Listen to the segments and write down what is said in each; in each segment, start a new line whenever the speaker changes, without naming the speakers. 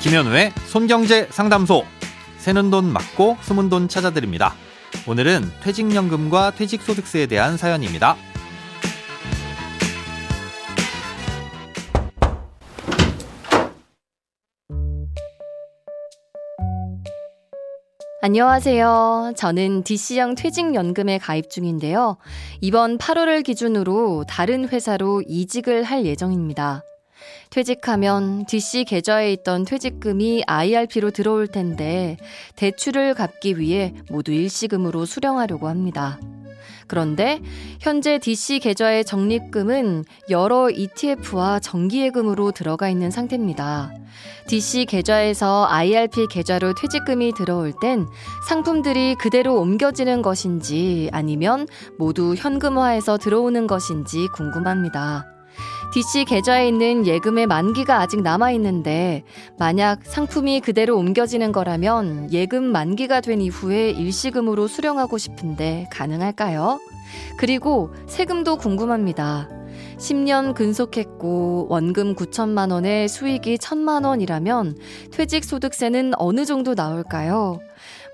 김현우의 손경제 상담소. 새는 돈 맞고 숨은 돈 찾아드립니다. 오늘은 퇴직연금과 퇴직소득세에 대한 사연입니다.
안녕하세요. 저는 DC형 퇴직연금에 가입 중인데요. 이번 8월을 기준으로 다른 회사로 이직을 할 예정입니다. 퇴직하면 DC 계좌에 있던 퇴직금이 IRP로 들어올 텐데 대출을 갚기 위해 모두 일시금으로 수령하려고 합니다. 그런데 현재 DC 계좌의 적립금은 여러 ETF와 정기예금으로 들어가 있는 상태입니다. DC 계좌에서 IRP 계좌로 퇴직금이 들어올 땐 상품들이 그대로 옮겨지는 것인지 아니면 모두 현금화해서 들어오는 것인지 궁금합니다. DC 계좌에 있는 예금의 만기가 아직 남아 있는데 만약 상품이 그대로 옮겨지는 거라면 예금 만기가 된 이후에 일시금으로 수령하고 싶은데 가능할까요? 그리고 세금도 궁금합니다. 10년 근속했고 원금 9천만 원에 수익이 1천만 원이라면 퇴직소득세는 어느 정도 나올까요?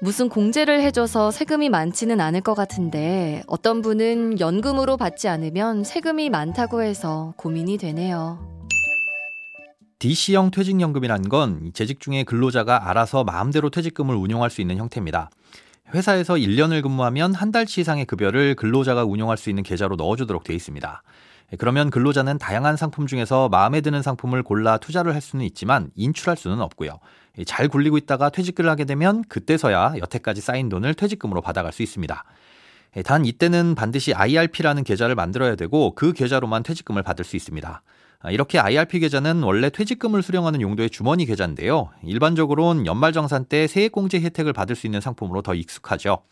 무슨 공제를 해줘서 세금이 많지는 않을 것 같은데 어떤 분은 연금으로 받지 않으면 세금이 많다고 해서 고민이 되네요.
DC형 퇴직연금이란 건 재직 중에 근로자가 알아서 마음대로 퇴직금을 운용할 수 있는 형태입니다. 회사에서 1년을 근무하면 한 달치 이상의 급여를 근로자가 운용할 수 있는 계좌로 넣어주도록 되어 있습니다. 그러면 근로자는 다양한 상품 중에서 마음에 드는 상품을 골라 투자를 할 수는 있지만 인출할 수는 없고요. 잘 굴리고 있다가 퇴직을 하게 되면 그때서야 여태까지 쌓인 돈을 퇴직금으로 받아갈 수 있습니다. 단 이때는 반드시 IRP라는 계좌를 만들어야 되고 그 계좌로만 퇴직금을 받을 수 있습니다. 이렇게 IRP 계좌는 원래 퇴직금을 수령하는 용도의 주머니 계좌인데요. 일반적으로는 연말정산 때 세액공제 혜택을 받을 수 있는 상품으로 더 익숙하죠.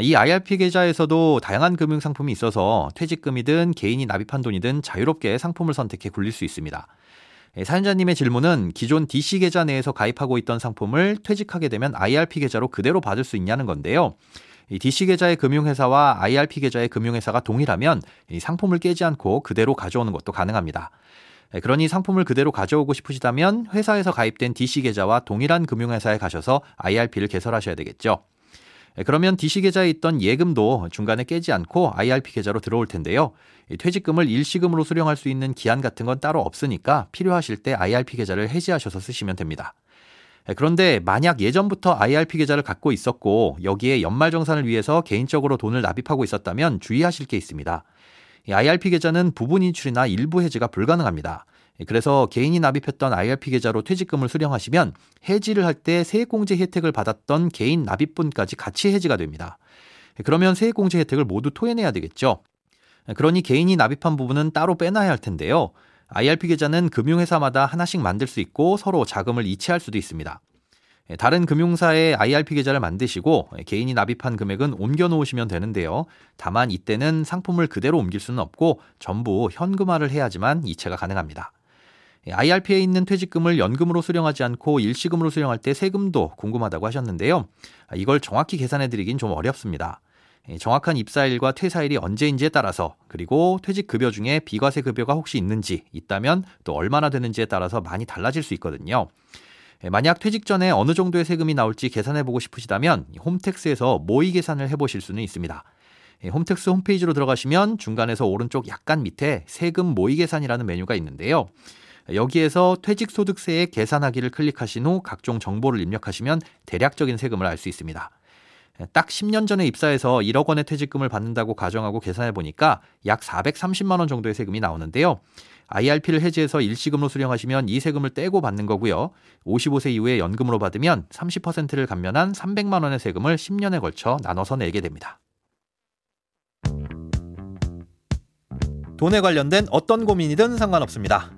이 IRP 계좌에서도 다양한 금융 상품이 있어서 퇴직금이든 개인이 납입한 돈이든 자유롭게 상품을 선택해 굴릴 수 있습니다. 사연자님의 질문은 기존 DC 계좌 내에서 가입하고 있던 상품을 퇴직하게 되면 IRP 계좌로 그대로 받을 수 있냐는 건데요. 이 DC 계좌의 금융회사와 IRP 계좌의 금융회사가 동일하면 이 상품을 깨지 않고 그대로 가져오는 것도 가능합니다. 그러니 상품을 그대로 가져오고 싶으시다면 회사에서 가입된 DC 계좌와 동일한 금융회사에 가셔서 IRP를 개설하셔야 되겠죠. 그러면 DC 계좌에 있던 예금도 중간에 깨지 않고 IRP 계좌로 들어올 텐데요. 퇴직금을 일시금으로 수령할 수 있는 기한 같은 건 따로 없으니까 필요하실 때 IRP 계좌를 해지하셔서 쓰시면 됩니다. 그런데 만약 예전부터 IRP 계좌를 갖고 있었고 여기에 연말정산을 위해서 개인적으로 돈을 납입하고 있었다면 주의하실 게 있습니다. IRP 계좌는 부분 인출이나 일부 해지가 불가능합니다. 그래서 개인이 납입했던 IRP 계좌로 퇴직금을 수령하시면 해지를 할 때 세액공제 혜택을 받았던 개인 납입분까지 같이 해지가 됩니다. 그러면 세액공제 혜택을 모두 토해내야 되겠죠. 그러니 개인이 납입한 부분은 따로 빼놔야 할 텐데요. IRP 계좌는 금융회사마다 하나씩 만들 수 있고 서로 자금을 이체할 수도 있습니다. 다른 금융사에 IRP 계좌를 만드시고 개인이 납입한 금액은 옮겨 놓으시면 되는데요. 다만 이때는 상품을 그대로 옮길 수는 없고 전부 현금화를 해야지만 이체가 가능합니다. IRP에 있는 퇴직금을 연금으로 수령하지 않고 일시금으로 수령할 때 세금도 궁금하다고 하셨는데요. 이걸 정확히 계산해 드리긴 좀 어렵습니다. 정확한 입사일과 퇴사일이 언제인지에 따라서 그리고 퇴직 급여 중에 비과세 급여가 혹시 있는지 있다면 또 얼마나 되는지에 따라서 많이 달라질 수 있거든요. 만약 퇴직 전에 어느 정도의 세금이 나올지 계산해 보고 싶으시다면 홈택스에서 모의 계산을 해 보실 수는 있습니다. 홈택스 홈페이지로 들어가시면 중간에서 오른쪽 약간 밑에 세금 모의 계산이라는 메뉴가 있는데요. 여기에서 퇴직소득세의 계산하기를 클릭하신 후 각종 정보를 입력하시면 대략적인 세금을 알 수 있습니다. 딱 10년 전에 입사해서 1억 원의 퇴직금을 받는다고 가정하고 계산해 보니까 약 430만 원 정도의 세금이 나오는데요. IRP를 해지해서 일시금으로 수령하시면 이 세금을 떼고 받는 거고요. 55세 이후에 연금으로 받으면 30%를 감면한 300만 원의 세금을 10년에 걸쳐 나눠서 내게 됩니다. 돈에 관련된 어떤 고민이든 상관없습니다.